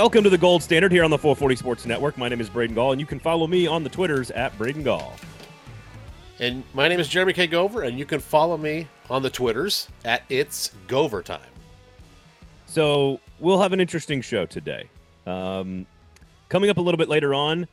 Welcome to the Gold Standard here on the 440 Sports Network. My name is Braden Gall, and you can follow me on the Twitters at Braden Gall. And my name is Jeremy K. Gover, and you can follow me on the Twitters at It's Gover Time. So we'll have an interesting show today. Um, coming up a little bit later on,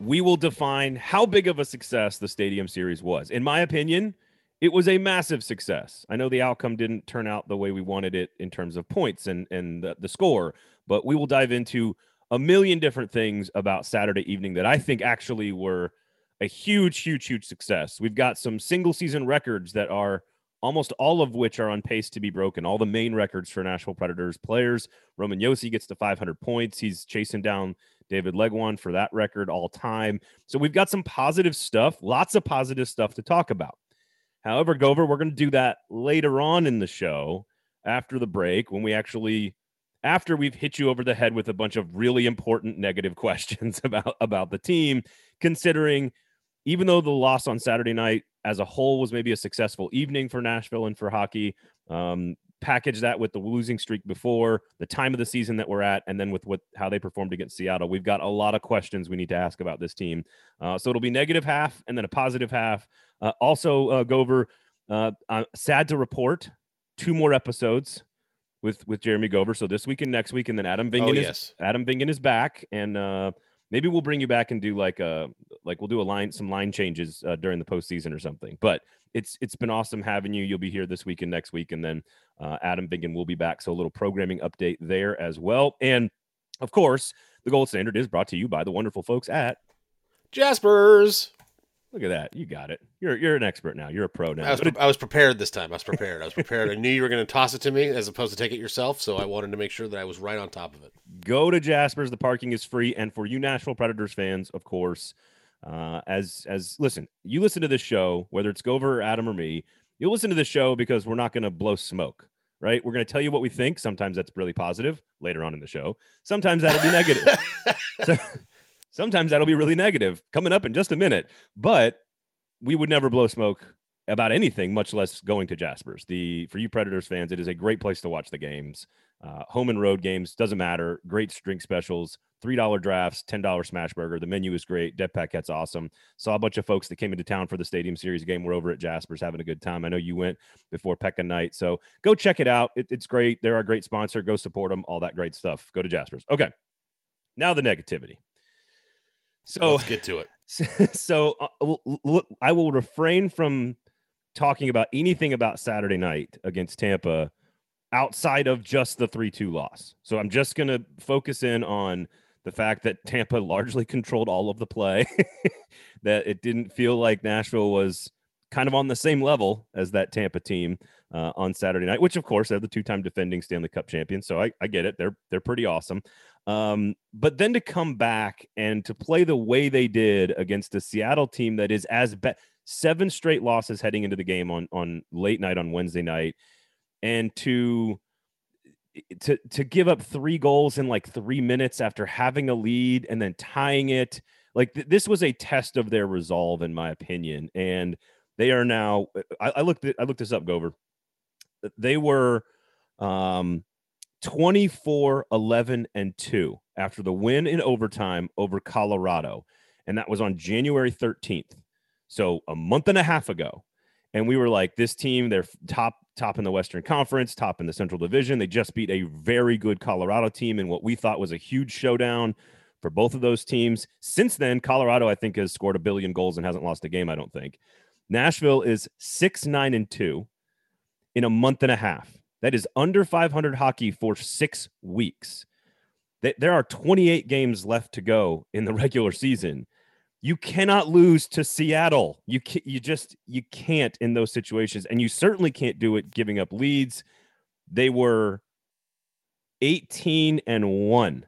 we will define how big of a success the Stadium Series was. In my opinion, it was a massive success. I know the outcome didn't turn out the way we wanted it in terms of points and and the, the score, but we will dive into a million different things about Saturday evening that I think actually were a huge, huge, huge success. We've got some single season records that are almost all of which are on pace to be broken. All the main records for Nashville Predators players. Roman Josi gets to 500 points. He's chasing down David Legwand for that record all time. So we've got some positive stuff, lots of positive stuff to talk about. However, Gover, we're going to do that later on in the show after the break when we actually after we've hit you over the head with a bunch of really important negative questions about about the team considering even though the loss on Saturday night as a whole was maybe a successful evening for Nashville and for hockey, um, package that with the losing streak before, the time of the season that we're at, and then with what how they performed against Seattle, we've got a lot of questions we need to ask about this team. Uh, so it'll be negative half and then a positive half. Uh, also, uh, Gover, uh, sad to report, two more episodes with with Jeremy Gover. So this week and next week, and then Adam Vingan Oh, is yes. Adam Vingan is back, and uh, maybe we'll bring you back and do like a like we'll do a line some line changes uh, during the postseason or something. But it's it's been awesome having you. You'll be here this week and next week, and then uh, Adam Vingan will be back. So a little programming update there as well, and of course, the gold standard is brought to you by the wonderful folks at. Jaspers. Look at that, you got it. You're you're an expert now. You're a pro now. I was, to- I was prepared this time. I was prepared. I was prepared. I knew you were going to toss it to me as opposed to take it yourself. So I wanted to make sure that I was right on top of it. go to Jasper's. The parking is free, and for you Nashville Predators fans, of course, uh, as as listen, you listen to this show, whether it's Gover or Adam or me, you'll listen to this show because we're not going to blow smoke, right? We're going to tell you what we think. Sometimes that's really positive. Later on in the show, sometimes that'll be negative. So- sometimes that'll be really negative. Coming up in just a minute, but we would never blow smoke about anything, much less going to Jasper's. The for you Predators fans, it is a great place to watch the games. Uh, home and road games doesn't matter. Great drink specials, three dollar drafts, ten dollar smash burger. The menu is great. Dead Packet's awesome. Saw a bunch of folks that came into town for the Stadium Series game. We're over at Jasper's having a good time. I know you went before Pekka night, so go check it out. It, it's great. They're our great sponsor. Go support them. All that great stuff. Go to Jasper's. Okay, now the negativity. So Let's get to it. so uh, l- l- I will refrain from talking about anything about Saturday night against Tampa outside of just the 3-2 loss. So I'm just going to focus in on the fact that Tampa largely controlled all of the play, that it didn't feel like Nashville was kind of on the same level as that Tampa team uh, on Saturday night, which of course they're the two-time defending Stanley Cup champions. So I, I get it. They're they're pretty awesome. Um, but then to come back and to play the way they did against a Seattle team that is as bad, seven straight losses heading into the game on on late night on Wednesday night, and to to to give up three goals in like three minutes after having a lead and then tying it, like th- this was a test of their resolve, in my opinion. And they are now. I, I looked. I looked this up, Gover. They were. Um, 24 11 and 2 after the win in overtime over Colorado. And that was on January 13th. So a month and a half ago. And we were like, this team, they're top, top in the Western Conference, top in the Central Division. They just beat a very good Colorado team in what we thought was a huge showdown for both of those teams. Since then, Colorado, I think, has scored a billion goals and hasn't lost a game, I don't think. Nashville is six, nine, and two in a month and a half. That is under 500 hockey for six weeks. Th- There are 28 games left to go in the regular season. You cannot lose to Seattle. You ca- you just you can't in those situations, and you certainly can't do it giving up leads. They were 18 and one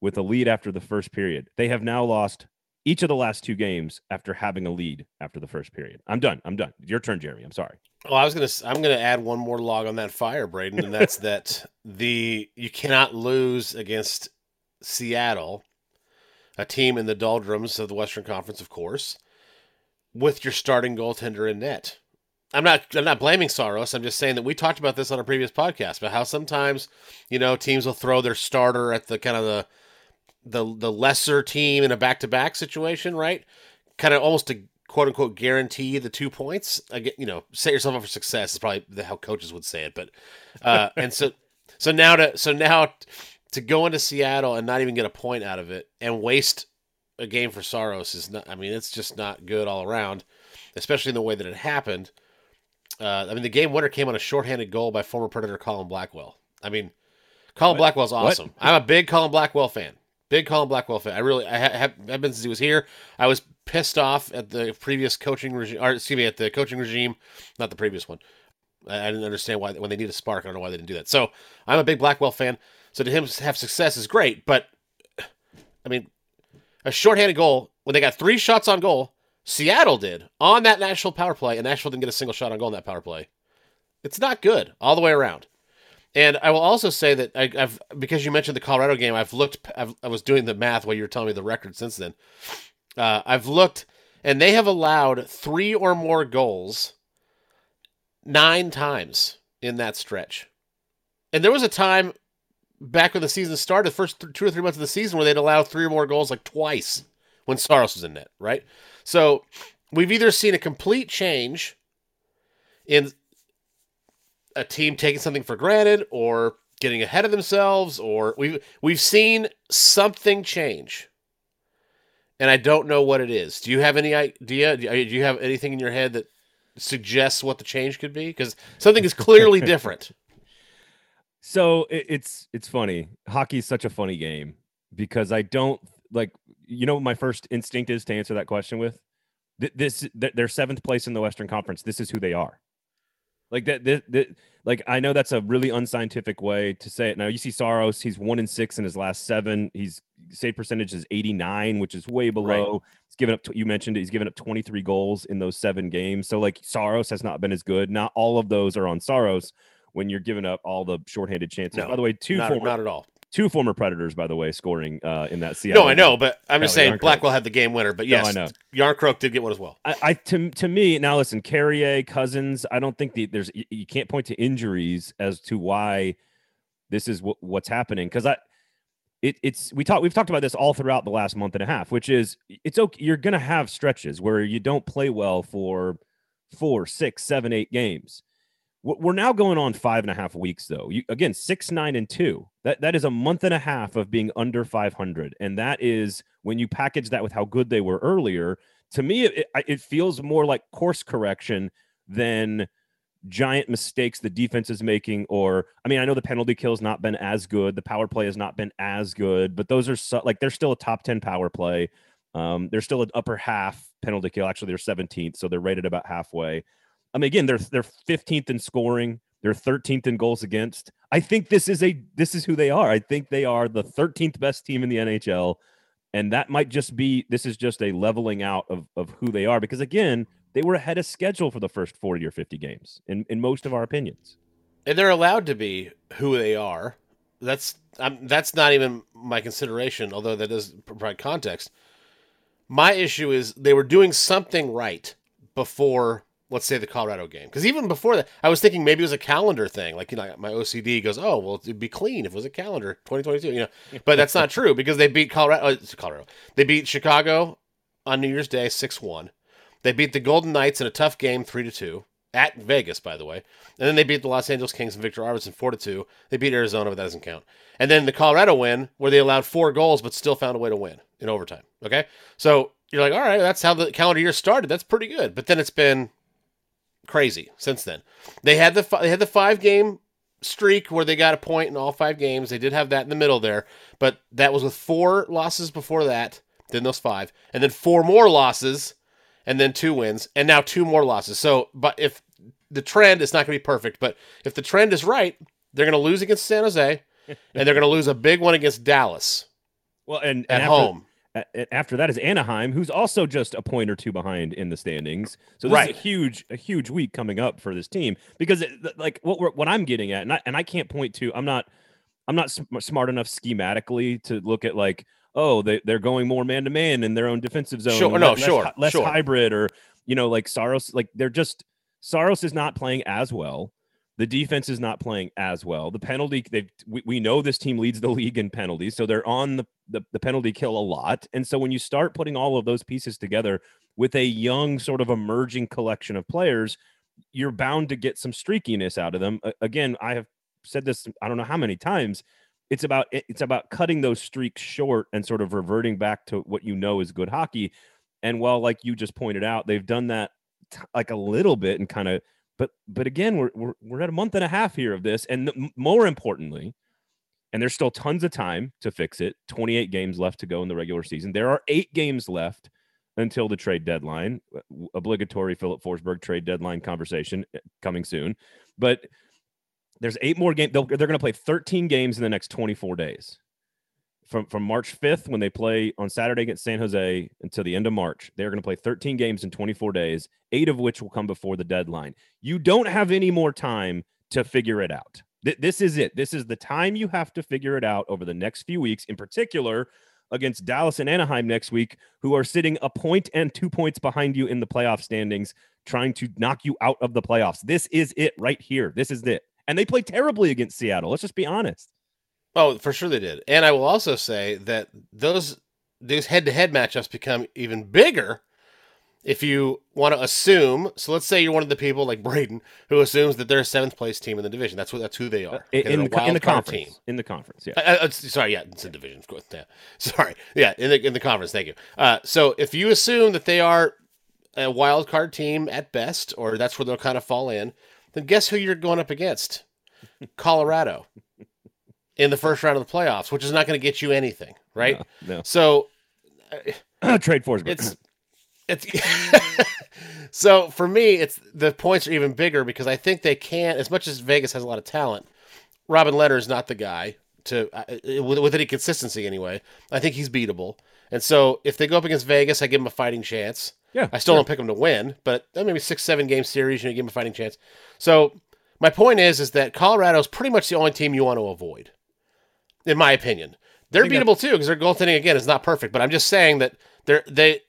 with a lead after the first period. They have now lost each of the last two games after having a lead after the first period. I'm done. I'm done. Your turn, Jeremy. I'm sorry. Well, I was gonna. I'm gonna add one more log on that fire, Braden, and that's that the you cannot lose against Seattle, a team in the doldrums of the Western Conference, of course, with your starting goaltender in net. I'm not I'm not blaming Saros. I'm just saying that we talked about this on a previous podcast about how sometimes, you know, teams will throw their starter at the kind of the the the lesser team in a back to back situation, right? Kind of almost to quote unquote guarantee the two points. Again, you know, set yourself up for success is probably the, how coaches would say it. But uh, and so so now to so now to go into Seattle and not even get a point out of it and waste a game for Saros is not. I mean, it's just not good all around, especially in the way that it happened. Uh, I mean, the game winner came on a shorthanded goal by former Predator Colin Blackwell. I mean, Colin what? Blackwell's awesome. What? I'm a big Colin Blackwell fan. Big Colin Blackwell fan. I really I have, have been since he was here. I was pissed off at the previous coaching regime, or excuse me, at the coaching regime, not the previous one. I, I didn't understand why when they need a spark. I don't know why they didn't do that. So I'm a big Blackwell fan. So to him have success is great, but I mean, a shorthanded goal when they got three shots on goal. Seattle did on that Nashville power play, and Nashville didn't get a single shot on goal in that power play. It's not good all the way around. And I will also say that I, have because you mentioned the Colorado game, I've looked. I've, i was doing the math while you were telling me the record since then. Uh, I've looked, and they have allowed three or more goals nine times in that stretch. And there was a time back when the season started, the first th- two or three months of the season, where they'd allow three or more goals like twice when Saros was in net, right? So we've either seen a complete change in a team taking something for granted or getting ahead of themselves or we've we've seen something change and I don't know what it is. Do you have any idea? Do you have anything in your head that suggests what the change could be? Because something is clearly different. So it's it's funny. Hockey is such a funny game because I don't like. You know, my first instinct is to answer that question with this. They're seventh place in the Western Conference. This is who they are. Like that, that, that, like I know that's a really unscientific way to say it. Now you see Saros, he's one in six in his last seven. He's save percentage is 89, which is way below. Right. He's given up. You mentioned it, he's given up 23 goals in those seven games. So like Saros has not been as good. Not all of those are on Saros when you're giving up all the shorthanded chances. No, By the way, two not, former, not at all two former Predators, by the way, scoring uh, in that Seattle. No, I know, but I'm just saying Blackwell had the game winner. But yes, no, I know Jarnkrok did get one as well. I, I, to to me now, listen, Carrier, Cousins. I don't think the, there's you, you, can't point to injuries as to why this is w- what's happening because I. It, it's we talked we've talked about this all throughout the last month and a half, which is it's okay. You're gonna have stretches where you don't play well for four, six, seven, eight games we're now going on five and a half weeks, though. You, again, six, nine, and two. That that is a month and a half of being under 500, and that is when you package that with how good they were earlier. To me, it, it feels more like course correction than giant mistakes the defense is making. Or, I mean, I know the penalty kill has not been as good, the power play has not been as good, but those are so, like they're still a top 10 power play. Um, they're still an upper half penalty kill. Actually, they're 17th, so they're rated about halfway. I mean, again, they're they're 15th in scoring. They're 13th in goals against. I think this is a this is who they are. I think they are the 13th best team in the NHL, and that might just be this is just a leveling out of of who they are because again, they were ahead of schedule for the first 40 or 50 games in in most of our opinions. And they're allowed to be who they are. That's I'm, that's not even my consideration, although that does provide context. My issue is they were doing something right before let's say the Colorado game. Because even before that, I was thinking maybe it was a calendar thing. Like, you know, my OCD goes, oh, well, it'd be clean if it was a calendar 2022, you know. But that's not true because they beat Colorado. Uh, Colorado. They beat Chicago on New Year's Day 6 1. They beat the Golden Knights in a tough game 3 to 2 at Vegas, by the way. And then they beat the Los Angeles Kings and Viktor Arvidsson 4 to 2. They beat Arizona, but that doesn't count. And then the Colorado win, where they allowed four goals but still found a way to win in overtime. Okay. So you're like, all right, that's how the calendar year started. That's pretty good. But then it's been crazy since then. They had the they had the five game streak where they got a point in all five games. They did have that in the middle there, but that was with four losses before that, then those five, and then four more losses, and then two wins, and now two more losses. So, but if the trend is not going to be perfect, but if the trend is right, they're going to lose against San Jose, and they're going to lose a big one against Dallas. Well, and, and at after, home after that is Anaheim, who's also just a point or two behind in the standings. So this right. is a huge, a huge week coming up for this team because, it, like, what we're, what I'm getting at, and I, and I can't point to, I'm not, I'm not smart enough schematically to look at like, oh, they they're going more man to man in their own defensive zone. Sure, no, less, sure, less sure. hybrid, or you know, like Saros, like they're just Saros is not playing as well. The defense is not playing as well. The penalty, they we, we know this team leads the league in penalties, so they're on the, the the penalty kill a lot. And so when you start putting all of those pieces together with a young, sort of emerging collection of players, you're bound to get some streakiness out of them. Again, I have said this I don't know how many times. It's about it's about cutting those streaks short and sort of reverting back to what you know is good hockey. And while, like you just pointed out, they've done that t- like a little bit and kind of but but again, we're, we're we're at a month and a half here of this, and more importantly, and there's still tons of time to fix it. 28 games left to go in the regular season. There are eight games left until the trade deadline. Obligatory Filip Forsberg trade deadline conversation eh, coming soon, but there's eight more games. They're going to play 13 games in the next 24 days from from March 5th when they play on Saturday against San Jose until the end of March. They're going to play 13 games in 24 days, 8 of which will come before the deadline. You don't have any more time to figure it out. Th- this is it. This is the time you have to figure it out over the next few weeks, in particular against Dallas and Anaheim next week, who are sitting a point and two points behind you in the playoff standings, trying to knock you out of the playoffs. This is it right here. This is it. And they played terribly against Seattle. Let's just be honest. Oh, for sure they did. And I will also say that those these head-to-head matchups become even bigger if you want to assume. So let's say you're one of the people like Braden who assumes that they're a seventh place team in the division. That's what that's who they are. Uh, in, the, in the conference. Team. In the conference, yeah. Uh, uh, sorry, yeah, it's a division, of course. Yeah. Sorry, yeah, in the in the conference. Thank you. Uh, so if you assume that they are a wild card team at best, or that's where they'll kind of fall in, then guess who you're going up against? Colorado in the first round of the playoffs, which is not going to get you anything, right? No. no. So uh, trade Forsberg. It's it's so for me, it's the points are even bigger because I think they can. As much as Vegas has a lot of talent, Robin Lehner is not the guy to uh, with, with any consistency anyway. I think he's beatable, and so if they go up against Vegas, I give them a fighting chance. Yeah, I still sure. don't pick them to win, but maybe six, seven game series, you know, give them a fighting chance. So my point is, is that Colorado is pretty much the only team you want to avoid in my opinion. They're beatable too because their goaltending again is not perfect. But I'm just saying that they're they.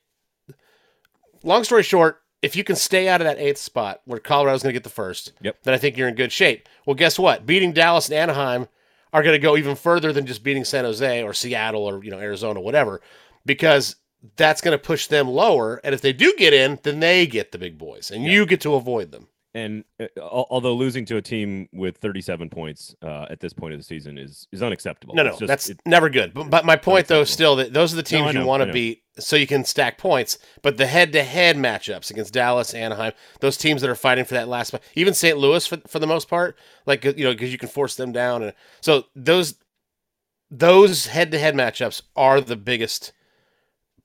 Long story short, if you can stay out of that eighth spot where Colorado's going to get the first, yep. then I think you're in good shape. Well, guess what? Beating Dallas and Anaheim are going to go even further than just beating San Jose or Seattle or you know Arizona, whatever, because that's going to push them lower. And if they do get in, then they get the big boys, and yep. you get to avoid them and uh, although losing to a team with 37 points uh, at this point of the season is is unacceptable. No, no, just, that's never good. But, but my point though, still that those are the teams no, you want to beat so you can stack points. But the head-to-head matchups against Dallas, Anaheim, those teams that are fighting for that last spot, even St. Louis for for the most part, like you know, because you can force them down, and so those those head-to-head matchups are the biggest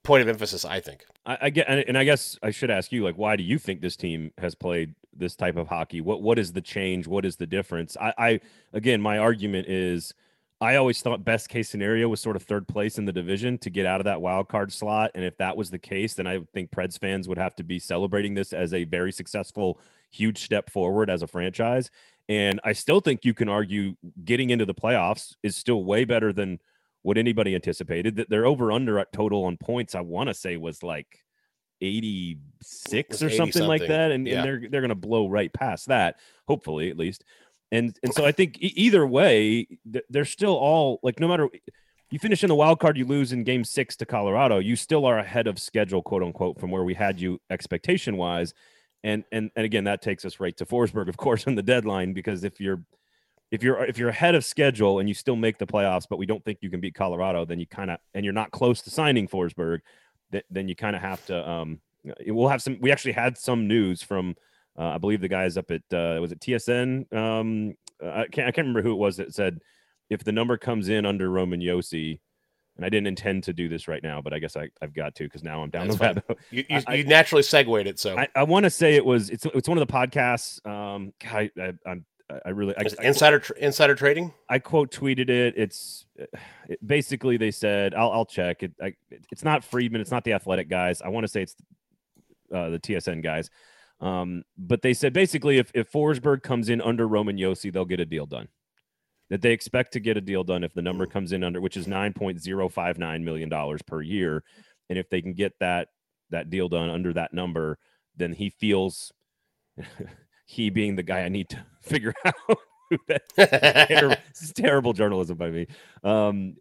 point of emphasis, I think. I, I get, and I guess I should ask you, like, why do you think this team has played this type of hockey? What what is the change? What is the difference? I, I again, my argument is, I always thought best case scenario was sort of third place in the division to get out of that wild card slot, and if that was the case, then I think Preds fans would have to be celebrating this as a very successful, huge step forward as a franchise. And I still think you can argue getting into the playoffs is still way better than what anybody anticipated. That they're over under total on points. I want to say was like 86 or something, something, like that and, yeah. and they're they're going to blow right past that hopefully at least. And and so i think e- either way they're still all like no matter you finish in the wild card you lose in game 6 to colorado you still are ahead of schedule quote unquote from where we had you expectation wise and and and again that takes us right to forsberg of course on the deadline because if you're if you're if you're ahead of schedule and you still make the playoffs but we don't think you can beat colorado then you kind of and you're not close to signing forsberg th- then you kind of have to. Um, we'll have some. We actually had some news from. Uh, I believe the guys up at uh, was it TSN. Um, I can't I can't remember who it was that said if the number comes in under Roman Josi, and I didn't intend to do this right now, but I guess I, have got to because now I'm down That's the rabbit. You, you, I, you, naturally segued it, so I, I want to say it was it's it's one of the podcasts. Um, I, am I really I, insider I, insider trading. I quote tweeted it. It's it, basically they said I'll, I'll check it. I, it's not Friedman. It's not the Athletic guys. I want to say it's uh, the TSN guys. Um, but they said basically if if Forsberg comes in under Roman Josi, they'll get a deal done. That they expect to get a deal done if the number comes in under, which is nine point zero five nine million dollars per year, and if they can get that that deal done under that number, then he feels he being the guy I need to figure out. terrible, this is terrible journalism by me. Um,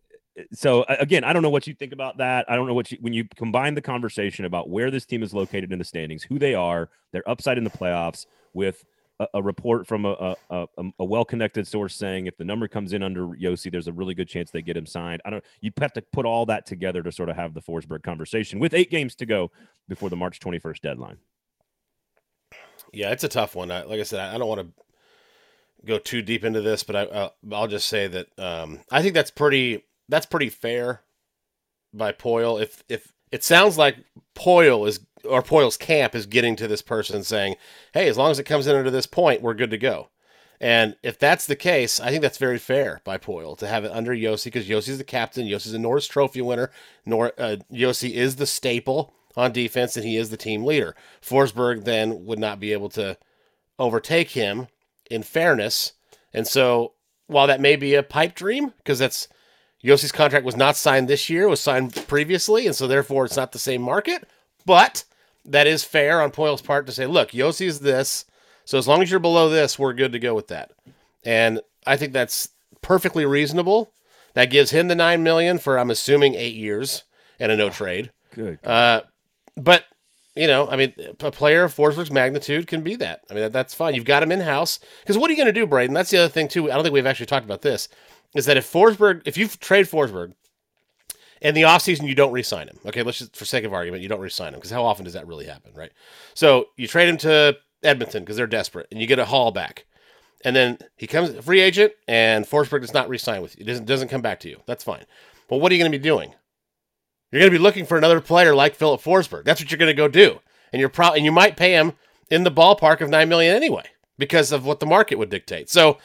so again, I don't know what you think about that. I don't know what you when you combine the conversation about where this team is located in the standings, who they are, their upside in the playoffs, with a, a report from a, a, a well-connected source saying if the number comes in under Josi, there's a really good chance they get him signed. I don't. You have to put all that together to sort of have the Forsberg conversation with eight games to go before the March 21st deadline. Yeah, it's a tough one. I, like I said, I don't want to go too deep into this, but I, uh, I'll just say that um, I think that's pretty that's pretty fair by Poile. If if it sounds like Poile is or Poile's camp is getting to this person saying, "Hey, as long as it comes in under this point, we're good to go." And if that's the case, I think that's very fair by Poile to have it under Josi because Josi's the captain. Josi's a Norris Trophy winner. Nor uh, Josi is the staple on defense, and he is the team leader. Forsberg then would not be able to overtake him in fairness, and so while that may be a pipe dream because that's Josi's contract was not signed this year, it was signed previously, and so therefore it's not the same market. But that is fair on Poile's part to say, look, Josi is this, so as long as you're below this, we're good to go with that. And I think that's perfectly reasonable. That gives him the nine million for I'm assuming eight years and a no trade. Good. Uh, but you know, I mean, a player of Forsberg's magnitude can be that. I mean, that, that's fine. You've got him in house because what are you going to do, Braden? That's the other thing too. I don't think we've actually talked about this is that if Forsberg, if you trade Forsberg in the offseason, you don't re-sign him. Okay, let's just for sake of argument, you don't re-sign him because how often does that really happen, right? So you trade him to Edmonton because they're desperate, and you get a haul back, and then he comes free agent, and Forsberg does not re-sign with you. It doesn't doesn't come back to you. That's fine. But what are you going to be doing? You're going to be looking for another player like Filip Forsberg. That's what you're going to go do, and you're pro- and you might pay him in the ballpark of nine million anyway because of what the market would dictate. So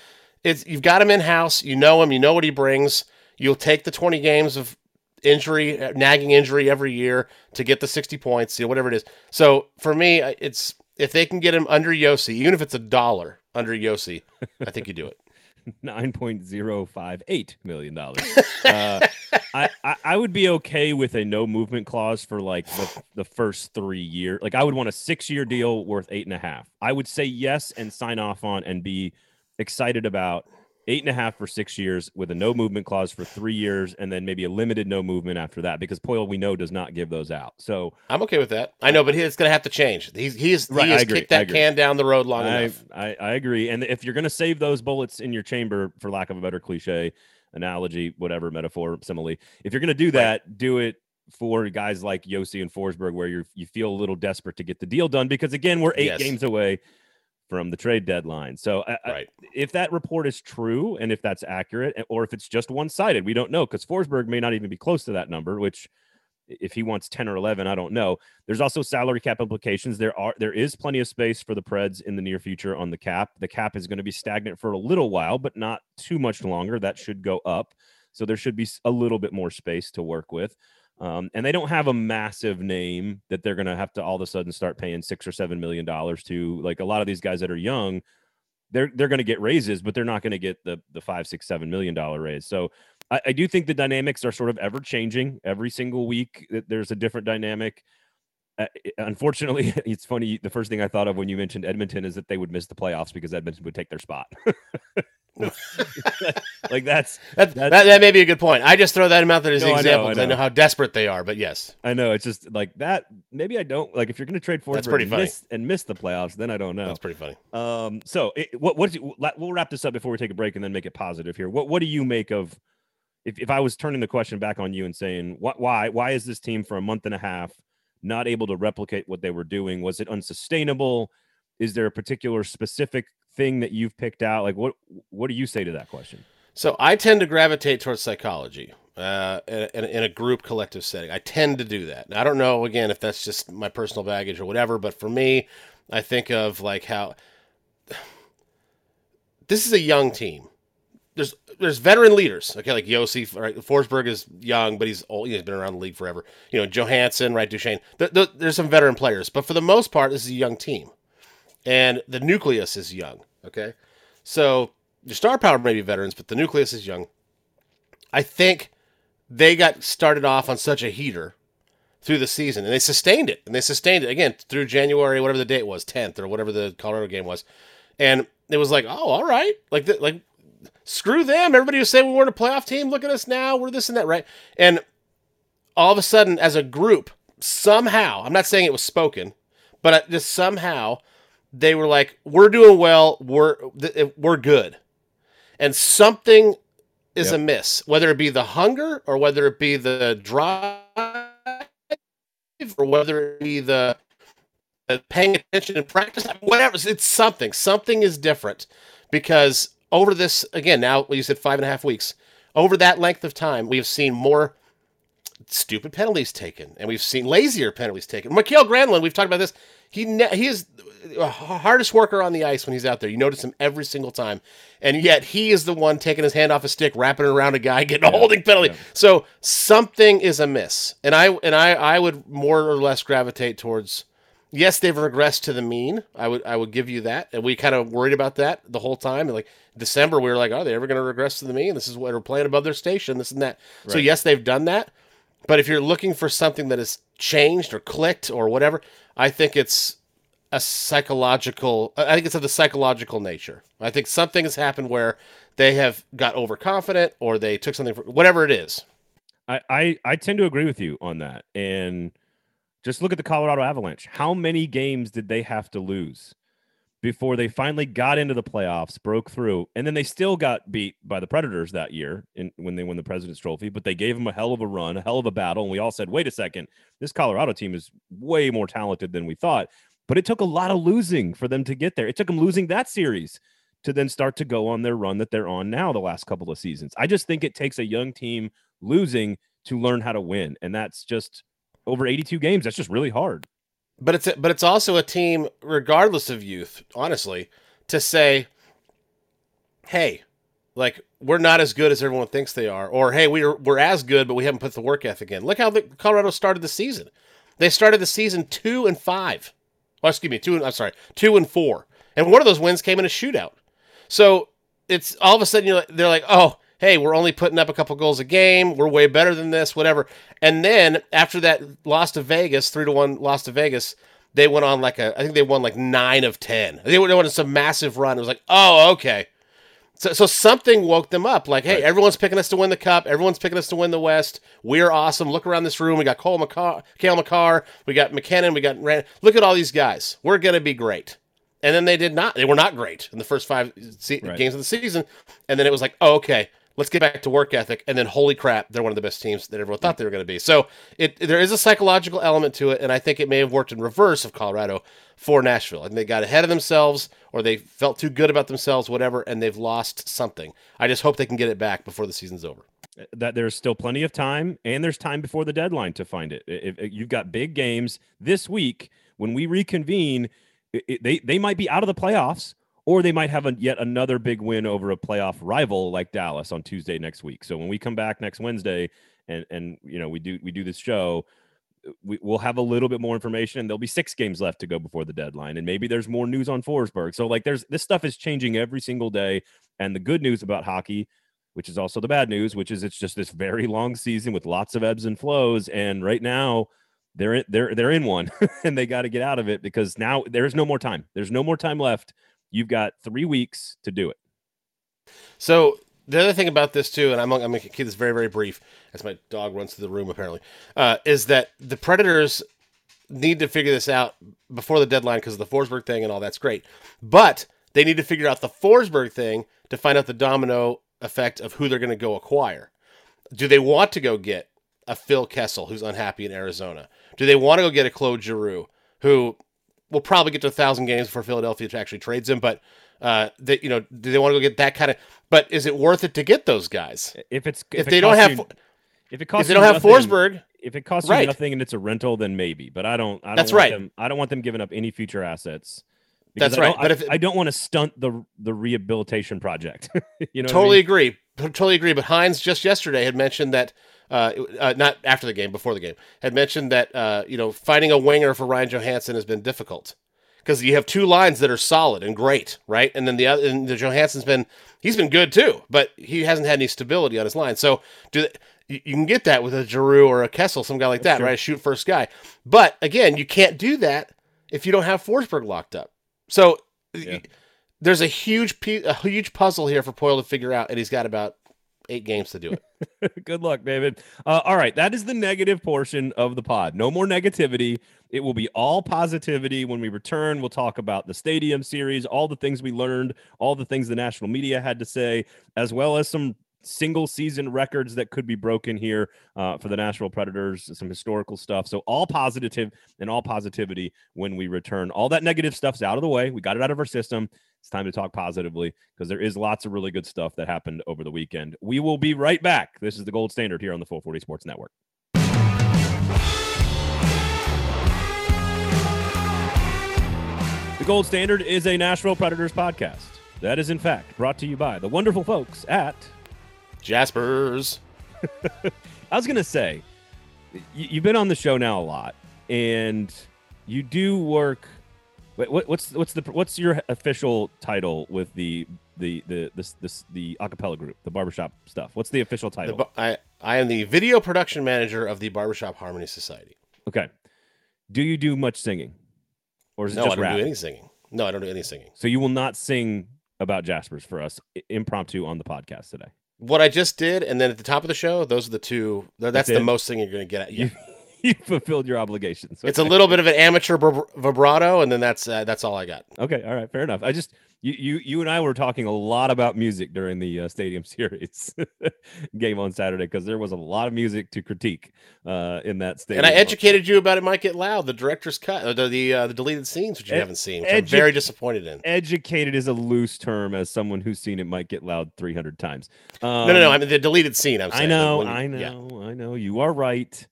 it's you've got him in house. You know him. You know what he brings. You'll take the 20 games of injury, uh, nagging injury every year to get the 60 points, you know, whatever it is. So for me, it's if they can get him under Josi, even if it's a dollar under Josi, I think you do it. Nine point zero five eight million dollars. Uh, I, I, I would be okay with a no movement clause for like the, the first three years. Like I would want a six year deal worth eight and a half. I would say yes and sign off on and be excited about eight and a half for six years with a no movement clause for three years and then maybe a limited no movement after that because Poile we know does not give those out. So I'm okay with that. I know, but it's going to have to change. He's he's right, he has kicked that can down the road long I, enough. I, I agree. And if you're going to save those bullets in your chamber, for lack of a better cliche, analogy, whatever metaphor, simile, if you're going to do that, right. do it for guys like Josi and Forsberg, where you you feel a little desperate to get the deal done because again we're eight yes. games away from the trade deadline. So, uh, uh, right. if that report is true and if that's accurate, eh, or if it's just one sided, we don't know because Forsberg may not even be close to that number. Which, if he wants ten or eleven, I don't know. There's also salary cap implications. There are there is plenty of space for the Preds in the near future on the cap. The cap is going to be stagnant for a little while, but not too much longer. That should go up. So there should be a little bit more space to work with. Um, and they don't have a massive name that they're going to have to all of a sudden start paying six or seven million dollars to. Like a lot of these guys that are young, they're they're going to get raises, but they're not going to get the the five, six, seven million dollar raise. So I, I do think the dynamics are sort of ever changing. Every single week, there's a different dynamic. Uh, unfortunately, it's funny. The first thing I thought of when you mentioned Edmonton is that they would miss the playoffs because Edmonton would take their spot. like that's, that's, that, that may be a good point. I just throw that out there as no, an example because I, I, know how desperate they are. But yes, I know it's just like that. Maybe I don't like if you're going to trade for that's pretty funny. Miss, and miss the playoffs. Then I don't know. That's pretty funny. Um, so it, what what you, we'll wrap this up before we take a break and then make it positive here. What what do you make of if if I was turning the question back on you and saying what why why is this team for a month and a half not able to replicate what they were doing? Was it unsustainable? Is there a particular specific thing that you've picked out? Like, what what do you say to that question? So I tend to gravitate towards psychology uh, in, in, a group collective setting. I tend to do that. Now, I don't know again if that's just my personal baggage or whatever, but for me, I think of like how this is a young team. There's there's veteran leaders, okay, like Josi. Right, Forsberg is young, but he's old. He's been around the league forever. You know, Johansen, right, Duchene. there's some veteran players, but for the most part, this is a young team and the nucleus is young. Okay, so your star power may be veterans, but the nucleus is young. I think they got started off on such a heater through the season, and they sustained it, and they sustained it again through January, whatever the date was, tenth or whatever the Colorado game was, and it was like, oh, all right, like the, like screw them. Everybody was saying we weren't a playoff team. Look at us now. We're this and that, right? And all of a sudden, as a group, somehow, I'm not saying it was spoken, but just somehow they were like, we're doing well. We're we're good, and something is yep. amiss. Whether it be the hunger or whether it be the drive or whether it be the paying attention in practice, whatever. It's something. Something is different because over this again now you said five and a half weeks over that length of time we have seen more stupid penalties taken and we've seen lazier penalties taken Mikael Granlund we've talked about this he ne- he is the hardest worker on the ice when he's out there you notice him every single time and yet he is the one taking his hand off a stick wrapping it around a guy getting a holding penalty yeah. so something is amiss and i and i i would more or less gravitate towards yes, they've regressed to the mean. I would I would give you that, and we kind of worried about that the whole time. And like December, we were like, are they ever going to regress to the mean? This is what we're playing above their station. This and that. Right. So yes, they've done that. But if you're looking for something that has changed or clicked or whatever, I think it's a psychological. I think it's of the psychological nature. I think something has happened where they have got overconfident or they took something for whatever it is. I, I, I tend to agree with you on that. And just look at the Colorado Avalanche. How many games did they have to lose before they finally got into the playoffs, broke through, and then they still got beat by the Predators that year in, when they won the President's Trophy? But they gave them a hell of a run, a hell of a battle, and we all said, "Wait a second, this Colorado team is way more talented than we thought." But it took a lot of losing for them to get there. It took them losing that series to then start to go on their run that they're on now the last couple of seasons. I just think it takes a young team losing to learn how to win, and that's just over 82 games. That's just really hard. But it's a, but it's also a team, regardless of youth, honestly, to say, hey, like we're not as good as everyone thinks they are, or hey, we're we're as good, but we haven't put the work ethic in. Look how the Colorado started the season. They started the season two and five. Well, excuse me, two. And, I'm sorry, two and four, and one of those wins came in a shootout. So it's all of a sudden you're, they're like, oh, hey, we're only putting up a couple goals a game. We're way better than this, whatever. And then after that loss to Vegas, three to one loss to Vegas, they went on like a, I think they won like nine of 10. They went on some massive run. It was like, oh, okay. So, so something woke them up. Like, hey, right. everyone's picking us to win the cup. Everyone's picking us to win the West. We're awesome. Look around this room. We got Cole McCarr, Cale Makar. We got MacKinnon. We got Rand. Look at all these guys. We're going to be great. And then they did not. They were not great in the first five se- right. games of the season. And then it was like, oh, okay let's get back to work ethic and then holy crap they're one of the best teams that everyone thought they were going to be. So it there is a psychological element to it and i think it may have worked in reverse of colorado for nashville. And they got ahead of themselves or they felt too good about themselves whatever and they've lost something. I just hope they can get it back before the season's over. That there's still plenty of time and there's time before the deadline to find it. If, if you've got big games this week when we reconvene it, they, they might be out of the playoffs or they might have a, yet another big win over a playoff rival like Dallas on Tuesday next week. So when we come back next Wednesday and and you know we do we do this show, we, will have a little bit more information and there'll be six games left to go before the deadline and maybe there's more news on Forsberg. So like there's this stuff is changing every single day and the good news about hockey which is also the bad news, which is it's just this very long season with lots of ebbs and flows and right now they're in, they're they're in one and they got to get out of it because now there's no more time. There's no more time left You've got three weeks to do it. So the other thing about this too, and I'm, I'm going to keep this very very brief, as my dog runs through the room apparently, uh, is that the Predators need to figure this out before the deadline because of the Forsberg thing and all that's great, but they need to figure out the Forsberg thing to find out the domino effect of who they're going to go acquire. Do they want to go get a Phil Kessel who's unhappy in Arizona? Do they want to go get a Claude Giroux who we'll probably get to a thousand games before Philadelphia actually trades him. But uh, that you know, do they want to go get that kind of? But is it worth it to get those guys? If it's if, if they don't have, you, if it costs, if they don't have nothing, Forsberg, if it costs right. you nothing and it's a rental, then maybe. But I don't. I don't That's right. Them, I don't want them giving up any future assets. That's right. But if it, I don't want to stunt the the rehabilitation project. you know, totally I mean? agree. Totally agree. But Hynes just yesterday had mentioned that uh, uh, not after the game, before the game, had mentioned that uh, you know finding a winger for Ryan Johansen has been difficult because you have two lines that are solid and great, right? And then the other, and the Johansen's been he's been good too, but he hasn't had any stability on his line. So do you, you can get that with a Giroux or a Kessel, some guy like that, right? Shoot first guy. But again, you can't do that if you don't have Forsberg locked up. So Yeah. there's a huge pe- a huge puzzle here for Poile to figure out, and he's got about eight games to do it. Good luck, David. Uh, all right, that is the negative portion of the pod. No more negativity. It will be all positivity when we return. We'll talk about the stadium series, all the things we learned, all the things the national media had to say, as well as some single season records that could be broken here uh, for the Nashville Predators, some historical stuff. So all positive and all positivity when we return. All that negative stuff's out of the way. We got it out of our system. It's time to talk positively because there is lots of really good stuff that happened over the weekend. We will be right back. This is the gold standard here on the 440 Sports Network. The Gold Standard is a Nashville Predators podcast. That is, in fact, brought to you by the wonderful folks at. Jaspers. I was going to say, y- you've been on the show now a lot, and you do work. Wait, what, what's what's the what's your official title with the the the this this the acapella group, the barbershop stuff? What's the official title? bu- I, I am the video production manager of the Barbershop Harmony Society. okay. Do you do much singing, or is it No, I just don't rap? do any singing. No, I don't do any singing. So you will not sing about Jaspers for us impromptu on the podcast today. What I just did, and then at the top of the show, those are the two. That's, That's the most singing you're going to get. At. Yeah. You fulfilled your obligations. It's a little bit of an amateur vib- vibrato, and then that's uh, that's all I got. Okay, all right, fair enough. I just you you you and I were talking a lot about music during the uh, Stadium Series game on Saturday because there was a lot of music to critique uh, in that stadium. And I educated you about it might get loud. The director's cut, the the, uh, the deleted scenes, which you Ed- haven't seen, which I'm very disappointed in. Educated is a loose term, as someone who's seen it might get loud three hundred times. Um, no, no, no. I mean the deleted scene. I'm I know, when I yeah. know, I know. You are right.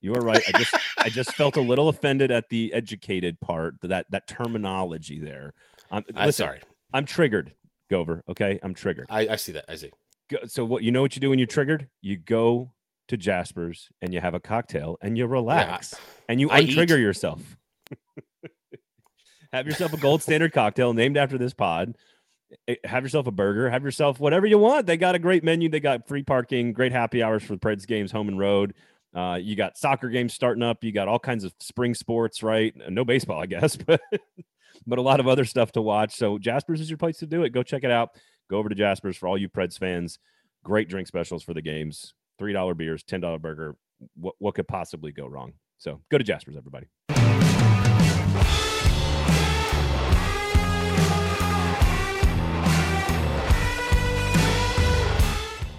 You are right. I just I just felt a little offended at the educated part, that that terminology there. Um, I'm listen, sorry. I'm triggered, Gover. Okay, I'm triggered. I, I see that. I see. Go, so what you know what you do when you're triggered? You go to Jasper's and you have a cocktail and you relax and you I eat. untrigger yourself. have yourself a gold standard cocktail named after this pod. Eh, Have yourself a burger. Have yourself whatever you want. They got a great menu. They got free parking, great happy hours for the Preds games, home and road. Uh, you got soccer games starting up. You got all kinds of spring sports, right? No baseball, I guess, but but a lot of other stuff to watch. So Jasper's is your place to do it. Go check it out. Go over to Jasper's for all you Preds fans. Great drink specials for the games. Three dollar beers, ten dollar burger. What what could possibly go wrong? So go to Jasper's, everybody.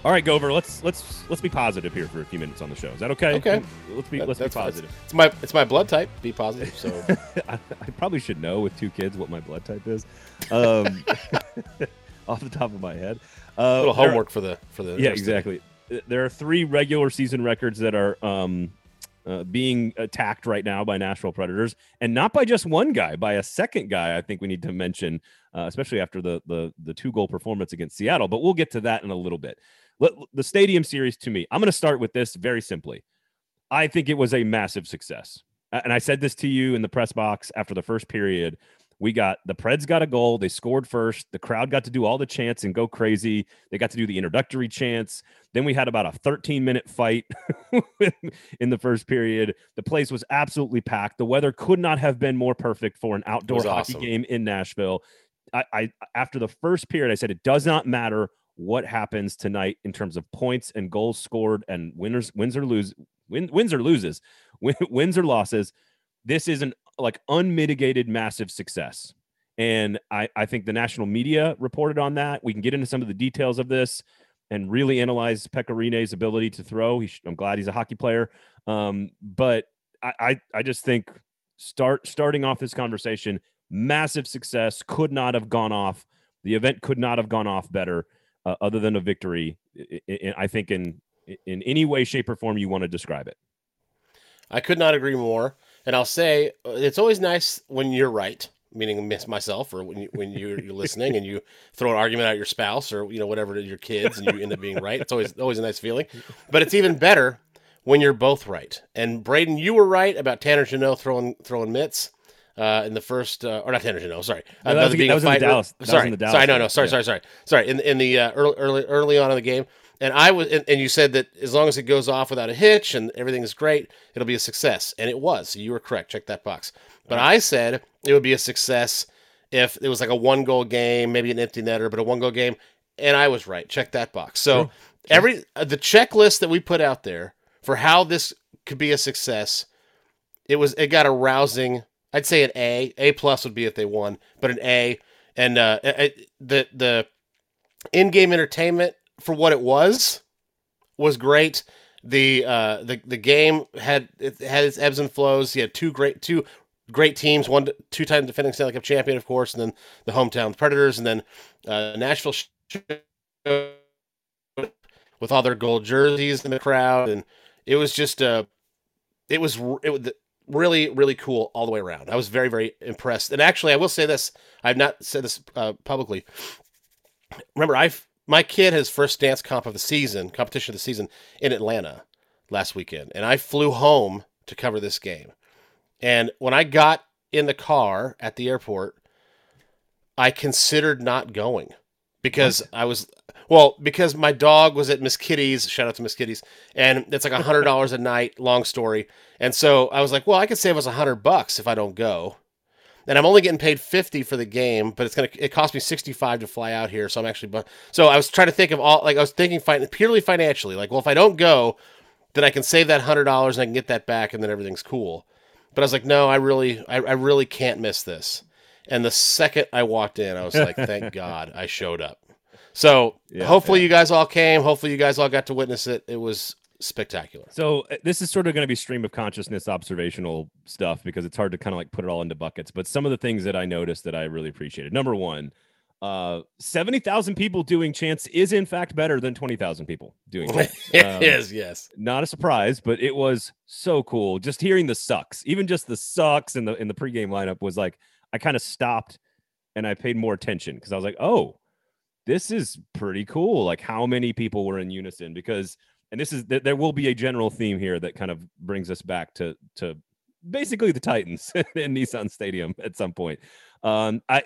All right, Gover. Let's let's let's be positive here for a few minutes on the show. Is that okay? Okay. Let's be That- let's be fine. positive. It's my it's my blood type. Be positive. So I, I probably should know with two kids what my blood type is, um, off the top of my head. Uh, a little homework for the for the Yeah, rest of the- exactly. There are three regular season records that are um, uh, being attacked right now by Nashville Predators, and not by just one guy, by a second guy. I think we need to mention, uh, especially after the the the two goal performance against Seattle. But we'll get to that in a little bit. Let, the Stadium Series to me, I'm going to start with this very simply. I think it was a massive success, and I said this to you in the press box after the first period. We got the Preds got a goal. They scored first. The crowd got to do all the chants and go crazy. They got to do the introductory chants. Then we had about a 13 minute fight in the first period. The place was absolutely packed. The weather could not have been more perfect for an outdoor hockey awesome. game in Nashville. I, I after the first period, I said it does not matter what happens tonight in terms of points and goals scored and winners wins or lose win, wins or loses win, wins or losses. This is an like unmitigated massive success. And I, I think the national media reported on that. We can get into some of the details of this and really analyze Pekka Rinne's ability to throw. He sh- I'm glad he's a hockey player. Um, but I, I, I just think start starting off this conversation, massive success could not have gone off. The event could not have gone off better, uh, other than a victory. I, I, think in in any way, shape, or form you want to describe it. I could not agree more. And I'll say uh, it's always nice when you're right, meaning miss myself, or when you, when you're, you're listening and you throw an argument at your spouse or you know whatever your kids, and you end up being right. It's always always a nice feeling. But it's even better when you're both right. And Braden, you were right about Tanner Jeannot throwing throwing mitts. Uh, in the first, uh, or not Tanner Jeannot, sorry, No, that was there being that was in Dallas- that was Sorry, in the sorry, Dallas no, no, sorry, yeah. sorry, sorry, sorry. In in the uh, early, early early on in the game, And I was, and, and you said that as long as it goes off without a hitch and everything is great, it'll be a success. And it was. You were correct. Check that box. But I said it would be a success if it was like a one goal game, maybe an empty netter, but a one goal game. And I was right. Check that box. So True. every uh, the checklist that we put out there for how this could be a success, it was it got a rousing. I'd say an A. A plus would be if they won, but an A. And uh, it, the the in game entertainment for what it was was great. The uh, the the game had it had its ebbs and flows. You had two great two great teams, one two time defending Stanley Cup champion, of course, and then the hometown Predators, and then uh, Nashville with all their gold jerseys in the crowd, and it was just a, it was it really really cool all the way around. I was very very impressed, and actually I will say this: I've not said this uh, publicly. Remember, I've my kid has first dance comp of the season, competition of the season in Atlanta last weekend, and I flew home to cover this game. And when I got in the car at the airport, I considered not going because I was well because my dog was at Miss Kitty's. Shout out to Miss Kitty's, and it's like a hundred dollars a night. Long story, and so I was like, well, I could save us a hundred bucks if I don't go, and I'm only getting paid fifty for the game, but it's gonna it cost me sixty five to fly out here, so I'm actually bu- so I was trying to think of all like I was thinking fin- purely financially, like well if I don't go, then I can save that hundred dollars and I can get that back, and then everything's cool. But I was like, no, I really I, I really can't miss this. And the second I walked in, I was like, thank God I showed up. So Yeah, hopefully yeah. you guys all came. Hopefully you guys all got to witness it. It was spectacular. So uh, this is sort of going to be stream of consciousness observational stuff because it's hard to kind of like put it all into buckets. But some of the things that I noticed that I really appreciated. Number one, uh, seventy thousand people doing chants is in fact better than twenty thousand people doing chants. It Um, is, yes. Not a surprise, but it was so cool. Just hearing the sucks, even just the sucks in the in the pregame lineup was like I kind of stopped and I paid more attention because I was like, oh, this is pretty cool. Like how many people were in unison because and this is th- there will be a general theme here that kind of brings us back to to basically the Titans in Nissan Stadium at some point. Um, I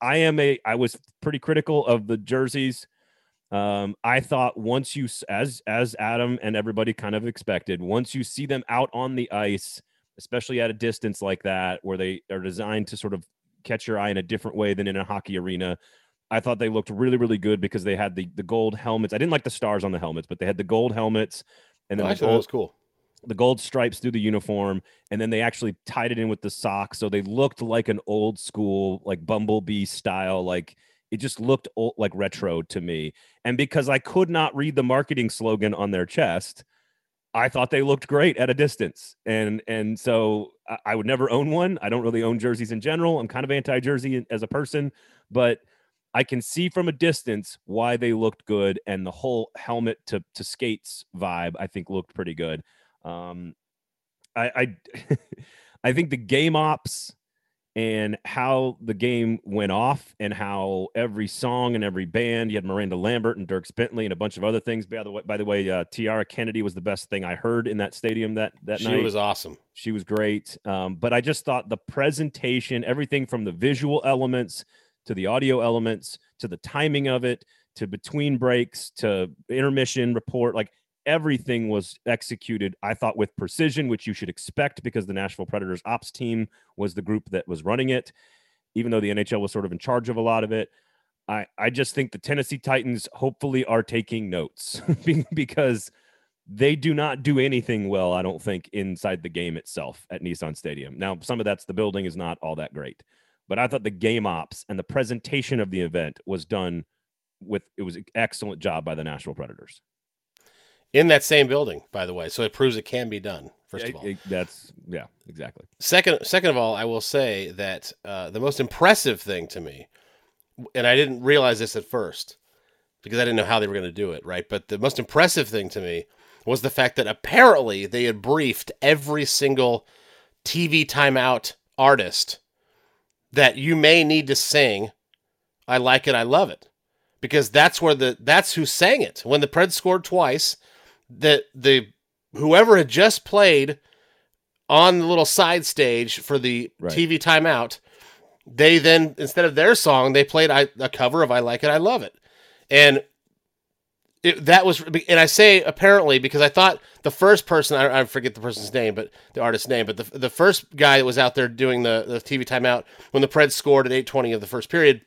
I am a I was pretty critical of the jerseys. Um, I thought once you as as Adam and everybody kind of expected, once you see them out on the ice, especially at a distance like that, where they are designed to sort of catch your eye in a different way than in a hockey arena. I thought they looked really, really good because they had the the gold helmets. I didn't like the stars on the helmets, but they had the gold helmets and then I the thought that gold, was cool. the gold stripes through the uniform, and then they actually tied it in with the socks, so they looked like an old school, like bumblebee style. Like it just looked old, like retro to me. And because I could not read the marketing slogan on their chest, I thought they looked great at a distance. And and so I, I would never own one. I don't really own jerseys in general. I'm kind of anti-jersey as a person, but I can see from a distance why they looked good, and the whole helmet to to skates vibe I think looked pretty good. Um, I I, I think the game ops and how the game went off and how every song and every band you had Miranda Lambert and Dierks Bentley and a bunch of other things. By the way, by the way, uh, Tiera Kennedy was the best thing I heard in that stadium that that She night. She was awesome. She was great. Um, but I just thought the presentation, everything from the visual elements to the audio elements to the timing of it to between breaks to intermission report, like everything was executed, I thought, with precision, which you should expect because the Nashville Predators ops team was the group that was running it, even though the NHL was sort of in charge of a lot of it. I, I just think the Tennessee Titans hopefully are taking notes because they do not do anything well, I don't think, inside the game itself at Nissan Stadium. Now, some of that's the building is not all that great, but I thought the game ops and the presentation of the event was done with it was an excellent job by the Nashville Predators. In that same building, by the way. So it proves it can be done, first of all. it- that's yeah, exactly. Second, second of all, I will say that uh, the most impressive thing to me, and I didn't realize this at first because I didn't know how they were going to do it, right? But the most impressive thing to me was the fact that apparently they had briefed every single TV timeout artist that you may need to sing I like it, I love it. Because that's where the that's who sang it. When the Preds scored twice, the the whoever had just played on the little side stage for the Right. TV timeout, they then instead of their song, they played I, a cover of "I Like It, I Love It," and it, that was, and I say apparently because I thought the first person, I, I forget the person's name, but the artist's name, but the, the first guy that was out there doing the, the TV timeout when the Preds scored at 820 of the first period,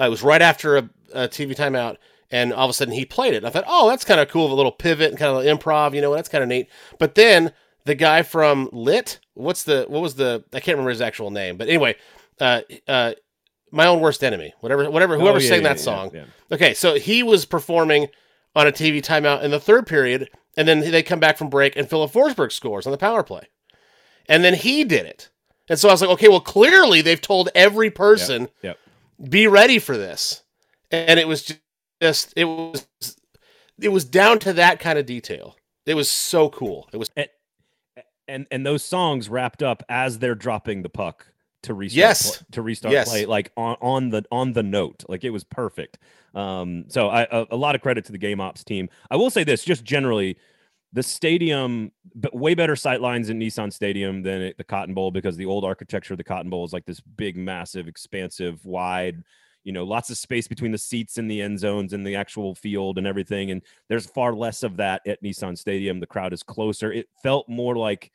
uh, it was right after a, a, TV timeout, and all of a sudden he played it. And I thought, oh, that's kind of cool, a little pivot and kind of improv, you know, that's kind of neat. But then the guy from Lit, what's the, what was the, I can't remember his actual name, but anyway, uh, uh, my own worst enemy, whatever, whatever, whoever oh, yeah, sang yeah, that yeah, song. Okay, so he was performing on a TV timeout in the third period, and then they come back from break, and Filip Forsberg scores on the power play, and then he did it, and so I was like, okay, well, clearly they've told every person, yep. Yep. be ready for this, and it was just, it was, it was down to that kind of detail. It was so cool. It was, and and, and those songs wrapped up as they're dropping the puck to restart yes. to restart yes. play like on, on the on the note. Like it was perfect. Um so I, a, a, lot of credit to the game ops team. I will say this just generally the stadium but way better sight lines in nissan stadium than at the cotton bowl because the old architecture of the cotton bowl is like this big massive expansive wide you know lots of space between the seats and the end zones and the actual field and everything and there's far less of that at nissan stadium. The crowd is closer. It felt more like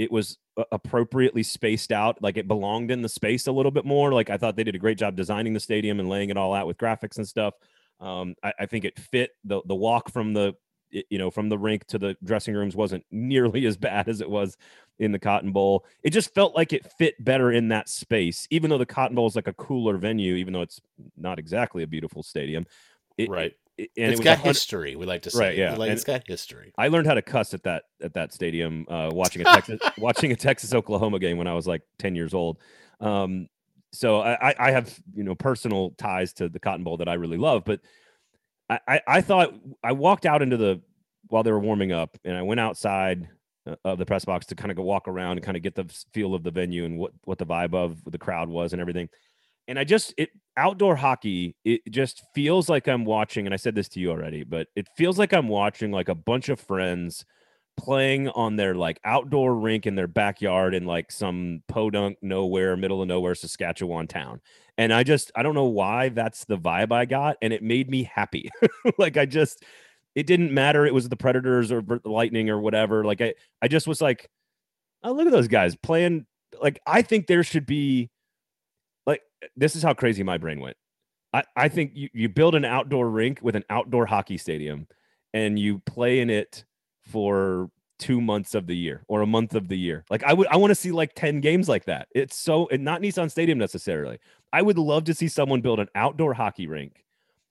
it was appropriately spaced out like it belonged in the space a little bit more like i thought they did a great job designing the stadium and laying it all out with graphics and stuff. Um, I, I, think it fit the the walk from the you know from the rink to the dressing rooms wasn't nearly as bad as it was in the cotton bowl. It just felt like it fit better in that space even though the cotton bowl is like a cooler venue even though it's not exactly a beautiful stadium it, right and it's it got history. We like to say, right? Yeah, like, it's got history. I learned how to cuss at that at that stadium uh, watching a Texas watching a Texas Oklahoma game when I was like ten years old. Um, so I, I have you know personal ties to the Cotton Bowl that I really love, but I, I, I thought I walked out into the while they were warming up, and I went outside uh, of the press box to kind of go walk around and kind of get the feel of the venue and what what the vibe of the crowd was and everything and I just it outdoor hockey it just feels like I'm watching and I said this to you already but it feels like I'm watching like a bunch of friends playing on their like outdoor rink in their backyard in like some podunk nowhere middle of nowhere Saskatchewan town. And I just I don't know why that's the vibe I got and it made me happy. Like I just it didn't matter it was the predators or the lightning or whatever like I I just was like oh look at those guys playing like I think there should be this is how crazy my brain went. I, I think you, you build an outdoor rink with an outdoor hockey stadium and you play in it for two months of the year or a month of the year. Like I would I want to see like 10 games like that. It's so and not Nissan Stadium necessarily. I would love to see someone build an outdoor hockey rink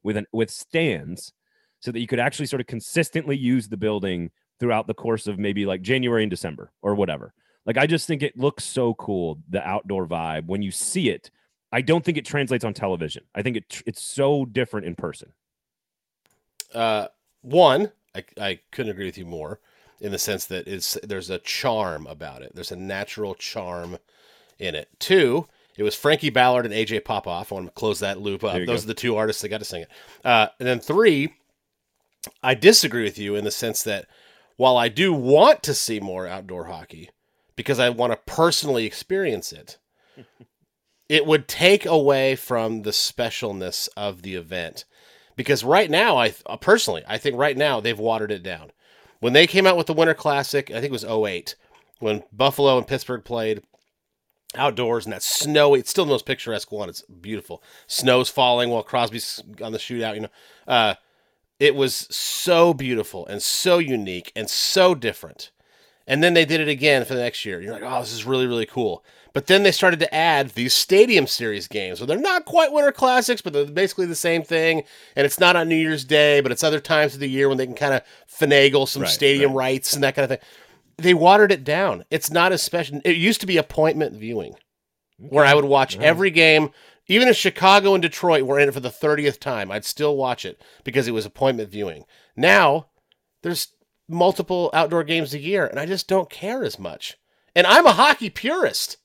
with an with stands so that you could actually sort of consistently use the building throughout the course of maybe like January and December or whatever. Like I just think it looks so cool the outdoor vibe when you see it I don't think it translates on television. I think it it's so different in person. Uh, one, I, I couldn't agree with you more in the sense that it's there's a charm about it. There's a natural charm in it. Two, it was Frankie Ballard and AJ Popoff. I want to close that loop up. Those go. are the two artists that got to sing it. Uh, and then three, I disagree with you in the sense that while I do want to see more outdoor hockey because I want to personally experience it, it would take away from the specialness of the event. Because right now i uh, personally i think right now they've watered it down. When they came out with the winter classic i think it was 08 when buffalo and pittsburgh played outdoors and that snow it's still the most picturesque one. It's beautiful. Snow's falling while crosby's on the shootout you know. Uh, it was so beautiful and so unique and so different. And then they did it again for the next year. You're like oh this is really really cool but then they started to add these Stadium Series games. So they're not quite Winter Classics, but they're basically the same thing. And it's not on New Year's Day, but it's other times of the year when they can kind of finagle some right, stadium right. rights and that kind of thing. They watered it down. It's not as special. It used to be appointment viewing, okay. where I would watch right. every game. Even if Chicago and Detroit were in it for the 30th time, I'd still watch it because it was appointment viewing. Now, there's multiple outdoor games a year, and I just don't care as much. And I'm a hockey purist.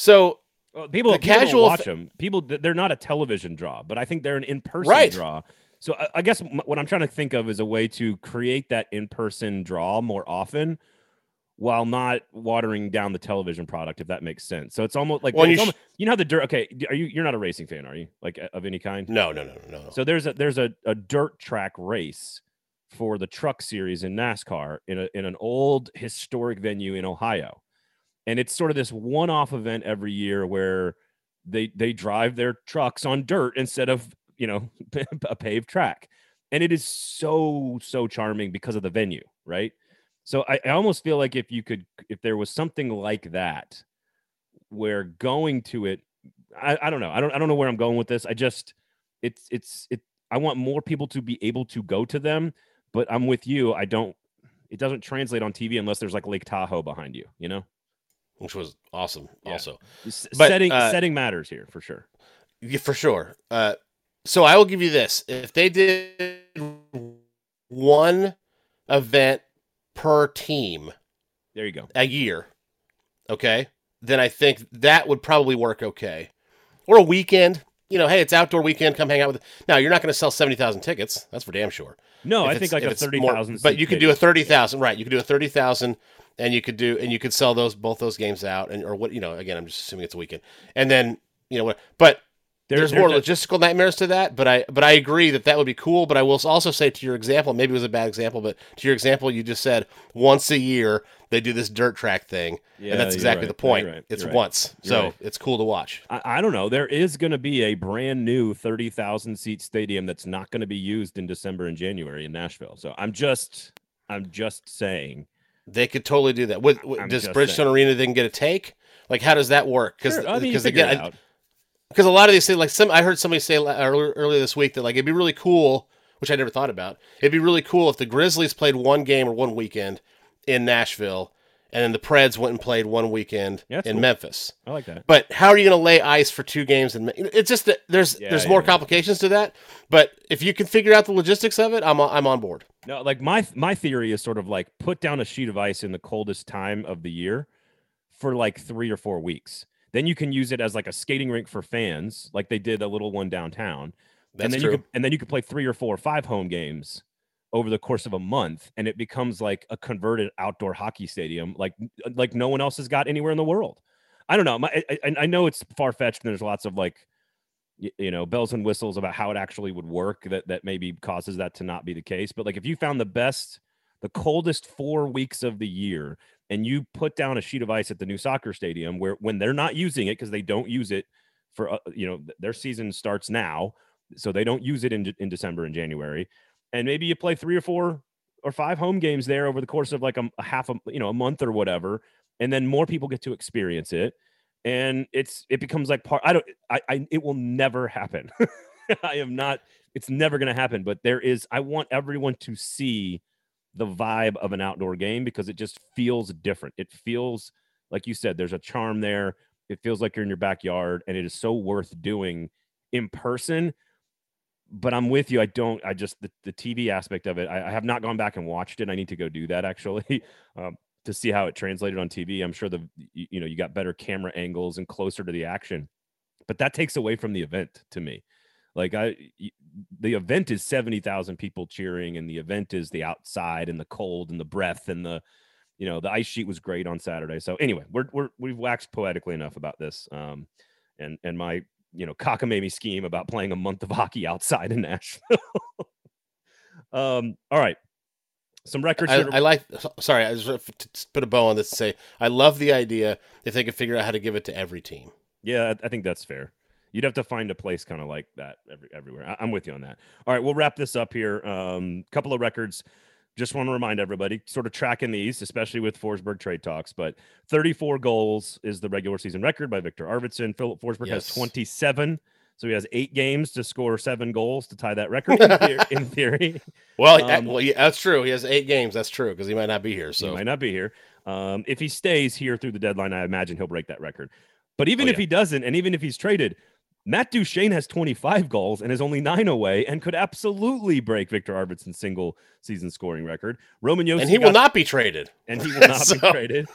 So well, people, the people casual watch them. People, they're not a television draw, but I think they're an in-person right. draw. So I, I, guess what I'm trying to think of is a way to create that in-person draw more often, while not watering down the television product, if that makes sense. So it's almost like Well, it's you sh- you know how the dirt. Okay, are you? You're not a racing fan, are you? Like of any kind? No, no, no, no, no. So there's a there's a, a dirt track race for the truck series in NASCAR in a in an old historic venue in Ohio. And it's sort of this one-off event every year where they they drive their trucks on dirt instead of, you know, a paved track. And it is so so charming because of the venue, right? So I, I almost feel like if you could if there was something like that where going to it I, I don't know. I don't I don't know where I'm going with this. I just it's it's it I want more people to be able to go to them, but I'm with you. I don't it doesn't translate on TV unless there's like Lake Tahoe behind you, you know? Which was awesome. Yeah. Also, S- But, setting uh, setting matters here for sure. yeah, for sure. Uh, so I will give you this: if they did one event per team There you go. a year, okay, then I think that would probably work okay. Or a weekend. You know, hey, it's outdoor weekend. Come hang out with. Now you're not going to sell seventy thousand tickets. That's for damn sure. No, If I think like a thirty thousand. But you could do a thirty thousand, right? You could do a thirty thousand, and you could do and you could sell those both those games out, and or what you know. Again, I'm just assuming it's a weekend, and then you know what. But there's, more logistical nightmares to that. But I but I agree that that would be cool. But I will also say to your example, maybe it was a bad example, but to your example, you just said once a year they do this dirt track thing, Yeah, and that's exactly right. the point. Right. It's right. once, so it's cool to watch. I, I don't know. There is going to be a brand new 30,000 seat stadium that's not going to be used in December and January in Nashville. So I'm just, I'm just saying. They could totally do that. With, with- does Bridgestone. Arena then get a take? Like, how does that work? Because Sure, I mean, you figure again, it I- out. because a lot of these things, like some, I heard somebody say earlier, this week that like it'd be really cool, which I never thought about. It'd be really cool if the Grizzlies played one game or one weekend in Nashville, and then the Preds went and played one weekend Yeah, in cool. Memphis. I like that. But how are you going to lay ice for two games? And it's just that there's Yeah, there's yeah, more complications to that. But if you can figure out the logistics of it, I'm I'm on board. No, like my my theory is sort of like put down a sheet of ice in the coldest time of the year for like three or four weeks. Then you can use it as like a skating rink for fans, like they did a little one downtown. That's and then true. you could and then you could play three or four or five home games over the course of a month, and it becomes like a converted outdoor hockey stadium, like like no one else has got anywhere in the world. I don't know. My, I, I- know it's far fetched, and there's lots of like you know bells and whistles about how it actually would work that that maybe causes that to not be the case. But like if you found the best, the coldest four weeks of the year, and you put down a sheet of ice at the new soccer stadium, where when they're not using it because they don't use it for uh, you know their season starts now so they don't use it in, in December and January. And maybe you play three or four or five home games there over the course of like a, a half a you know a month or whatever, and then more people get to experience it, and it's it becomes like part. I don't. I, I it will never happen. I am not. It's never going to happen. But there is. I want everyone to see the vibe of an outdoor game because it just feels different. It feels like you said. There's a charm there. It feels like you're in your backyard, and it is so worth doing in person but I'm with you. I don't. I just the, the TV aspect of it. I, I have not gone back and watched it. I need to go do that actually um, to see how it translated on TV. I'm sure the you, know you got better camera angles and closer to the action, but that takes away from the event to me. Like I, the event is seventy thousand people cheering, and the event is the outside and the cold and the breath and the, you know, the ice sheet was great on Saturday. So anyway, we're we're we've waxed poetically enough about this. Um, and and my you know cockamamie scheme about playing a month of hockey outside in Nashville. um, all right, some records. I, are- I like. Sorry, I just put a bow on this. To say, I love the idea if they could figure out how to give it to every team. yeah, I, think that's fair. You'd have to find a place kind of like that every, everywhere. I, I'm with you on that. All right, we'll wrap this up here. Um, couple of records. Just want to remind everybody, sort of tracking these, especially with Forsberg trade talks. But 34 goals is the regular season record by Viktor Arvidsson. Filip Forsberg has 27, so he has eight games to score seven goals to tie that record in, theor- in theory. Well, Um, that- well, yeah, that's true. He has eight games. That's true because he might not be here. So he might not be here. Um, if he stays here through the deadline, I imagine he'll break that record. But even Oh, if yeah. he doesn't, and even if he's traded, Matt Duchene has 25 goals and is only nine away and could absolutely break Viktor Arvidsson's single season scoring record. Roman Josi and he will not be traded. and he will not be traded.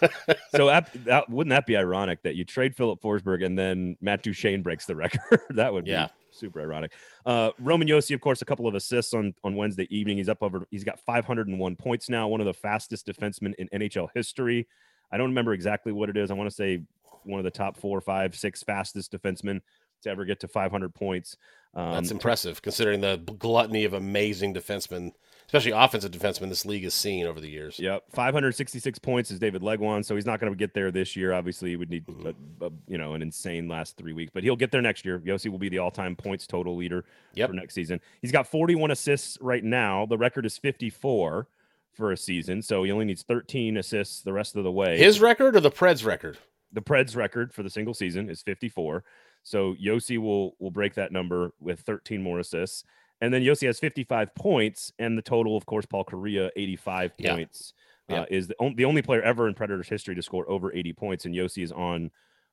So that, wouldn't that be ironic that you trade Filip Forsberg and then Matt Duchene breaks the record? that would Yeah. be super ironic. Uh, Roman Josi, of course, a couple of assists on on Wednesday evening. He's up over. He's got 501 points now. One of the fastest defensemen in NHL history. I don't remember exactly what it is. I want to say one of the top four, five, six fastest defensemen to ever get to 500 points. Um, That's impressive considering the gluttony of amazing defensemen, especially offensive defensemen this league has seen over the years. Yep, 566 points is David Legwand, so he's not going to get there this year. Obviously, he would need mm-hmm. a, a, you know an insane last three weeks, but he'll get there next year. Josi will be the all-time points total leader yep. for next season. He's got 41 assists right now. The record is 54 for a season, so he only needs 13 assists the rest of the way. His record or the Preds record? The Preds record for the single season is 54. So Josi will will break that number with 13 more assists. And then Josi has 55 points, and the total, of course, Paul Kariya 85 yeah. points uh, is the, on, the only player ever in Predators history to score over 80 points, and Josi is on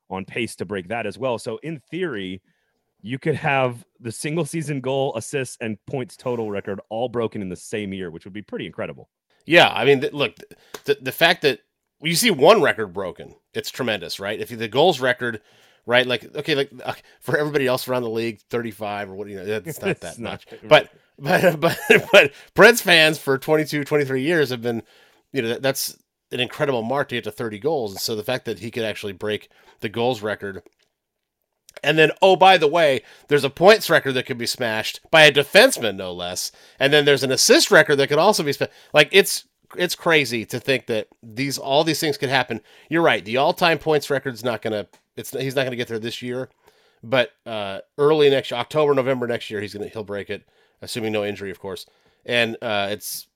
on pace to break that as well. So in theory, you could have the single season goal, assists, and points total record all broken in the same year, which would be pretty incredible. Yeah, I mean, th- look, the the fact that you see one record broken, it's tremendous, right? If the goals record right? Like, okay, like uh, for everybody else around the league, 35 or what, you know, that's not that much. Not, but, but, but, but Preds fans for 22, 23 years have been, you know, that, that's an incredible mark to get to 30 goals. And so the fact that he could actually break the goals record. And then, oh, by the way, there's a points record that could be smashed by a defenseman, no less. And then there's an assist record that could also be smashed. Like, it's it's crazy to think that these all these things could happen. You're right. The all-time points record's not going to it's he's not going to get there this year, but uh, early next October, November next year, he's gonna he'll break it, assuming no injury, of course. And uh, it's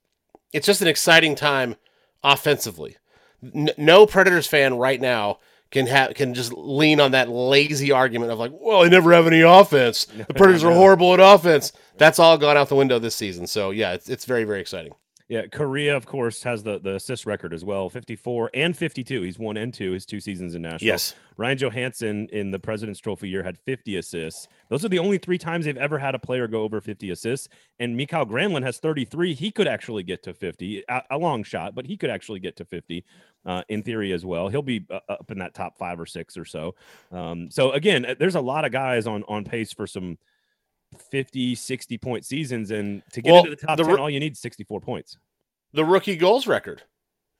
it's just an exciting time offensively. N- no Predators fan right now can have can just lean on that lazy argument of like, well, they never have any offense. The Predators are horrible at offense. That's all gone out the window this season. So yeah, it's it's very very exciting. Yeah, Kariya, of course, has the, the assist record as well 54 and 52. He's one and two his two seasons in Nashville. Yes. Ryan Johansen in the President's Trophy year had 50 assists. Those are the only three times they've ever had a player go over 50 assists. And Mikael Granlund has 33. He could actually get to 50, a, a long shot, but he could actually get to 50 uh, in theory as well. He'll be uh, up in that top five or six or so. Um, so, again, there's a lot of guys on, on pace for some 50, 60 point seasons. And to get well, into the top the 10, all you need is 64 points. The rookie goals record.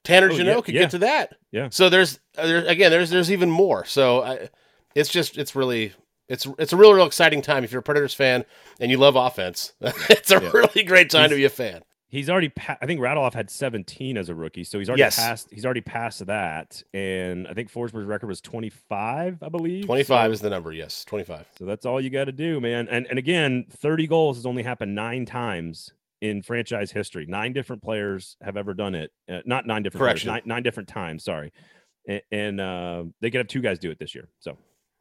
Tanner oh, Jeannot yeah, could yeah. get to that. Yeah. So there's, uh, there's again, there's there's even more. So I, it's just it's really it's it's a real real exciting time if you're a Predators fan and you love offense. it's a yeah. really great time He's, to be a fan. He's already. Pa- I think Radulov had 17 as a rookie, so he's already yes. passed. He's already passed that, and I think Forsberg's record was 25, I believe. 25 so, is the number. Yes, 25. So that's all you got to do, man. And and again, 30 goals has only happened nine times in franchise history. Nine different players have ever done it. Uh, not nine different. Correction. Players, nine, nine different times. Sorry, and, and uh, they could have two guys do it this year. So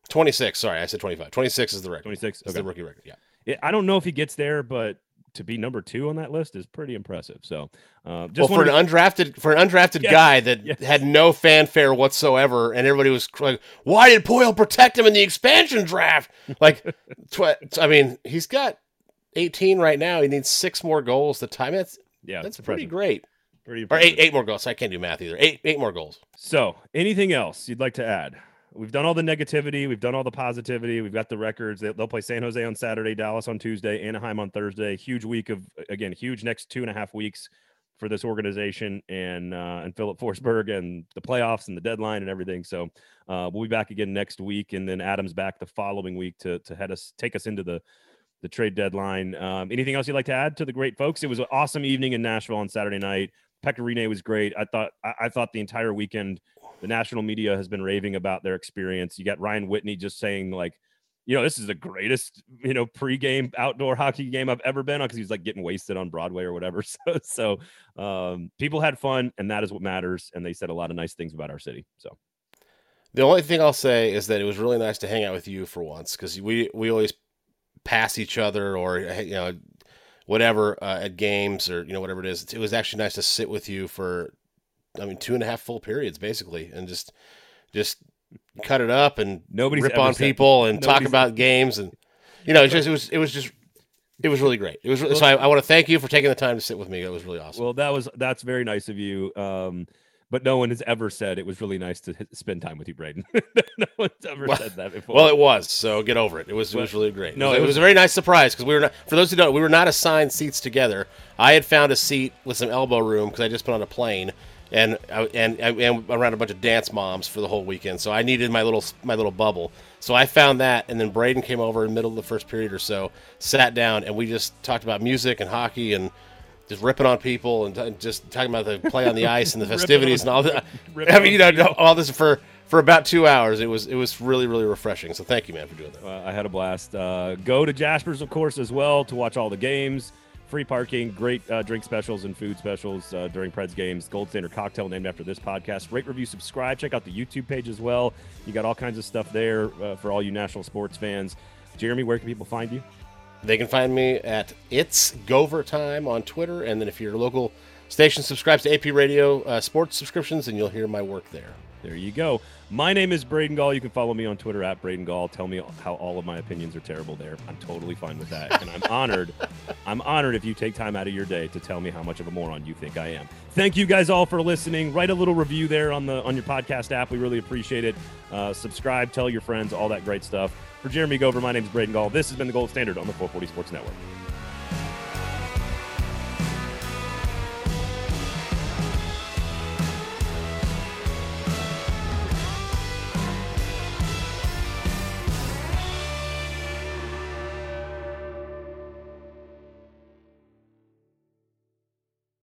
26. Sorry, I said 25. 26 is the record. 26 is okay. the rookie record. Yeah. I don't know if he gets there, but to be number two on that list is pretty impressive. So, uh, just well, for an undrafted for an undrafted yes, guy that yes. had no fanfare whatsoever, and everybody was like, "Why did Poile protect him in the expansion draft?" Like, tw- I mean, he's got 18 right now. He needs six more goals. The time that's yeah, that's pretty great. Pretty or eight eight more goals. I can't do math either. Eight eight more goals. So, anything else you'd like to add? We've done all the negativity. We've done all the positivity. We've got the records. They'll play San Jose on Saturday, Dallas on Tuesday, Anaheim on Thursday. Huge week of again, huge next two and a half weeks for this organization and uh, and Filip Forsberg and the playoffs and the deadline and everything. So uh, we'll be back again next week, and then Adam's back the following week to to head us take us into the the trade deadline. Um, anything else you'd like to add to the great folks? It was an awesome evening in Nashville on Saturday night. Pekka Rinne was great. I thought I, I thought the entire weekend the national media has been raving about their experience. You got Ryan Whitney just saying like, you know, this is the greatest, you know, pregame outdoor hockey game I've ever been on because he's like getting wasted on Broadway or whatever. So, so um, people had fun, and that is what matters. And they said a lot of nice things about our city. So, the only thing I'll say is that it was really nice to hang out with you for once because we we always pass each other or you know whatever uh, at games or you know whatever it is. It was actually nice to sit with you for I mean, two and a half full periods basically, and just just cut it up and nobody rip on people and talk about games and you know, it just it was it was just it was really great. It was so I, I want to thank you for taking the time to sit with me. It was really awesome. Well, that was that's very nice of you. Um, but no one has ever said it was really nice to spend time with you, Braden. no one's ever Well- said that before. Well, it was. So get over it. It was. It was really great. no, it it was, was- a very nice surprise because we were not. For those who don't, we were not assigned seats together. I had found a seat with some elbow room because I just put on a plane, and I- and and around a bunch of dance moms for the whole weekend. So I needed my little my little bubble. So I found that, and then Braden came over in the middle of the first period or so, sat down, and we just talked about music and hockey and. Just ripping on people and t- just talking about the play on the ice and the festivities on- and all that. I mean, you know, all this for for about two hours. It was it was really really refreshing. So thank you, man, for doing that. Uh, I had a blast. Uh, go to Jasper's, of course, as well to watch all the games. Free parking, great uh, drink specials and food specials uh, during Preds games. Gold Standard Cocktail named after this podcast. Rate, review, subscribe. Check out the YouTube page as well. You got all kinds of stuff there uh, for all you national sports fans. Jeremy, where can people find you? They can find me at It's Gover Time on Twitter, and then if your local station subscribes to AP Radio uh, sports subscriptions, then you'll hear my work there. There you go. My name is Braden Gall. You can follow me on Twitter at Braden Gall. Tell me how all of my opinions are terrible there. I'm totally fine with that. And I'm honored. I'm honored if you take time out of your day to tell me how much of a moron you think I am. Thank you guys all for listening. Write a little review there on the on your podcast app. We really appreciate it. Uh, subscribe, tell your friends, all that great stuff. For Jeremy Gover, my name is Braden Gall. This has been the Gold Standard on the 440 Sports Network.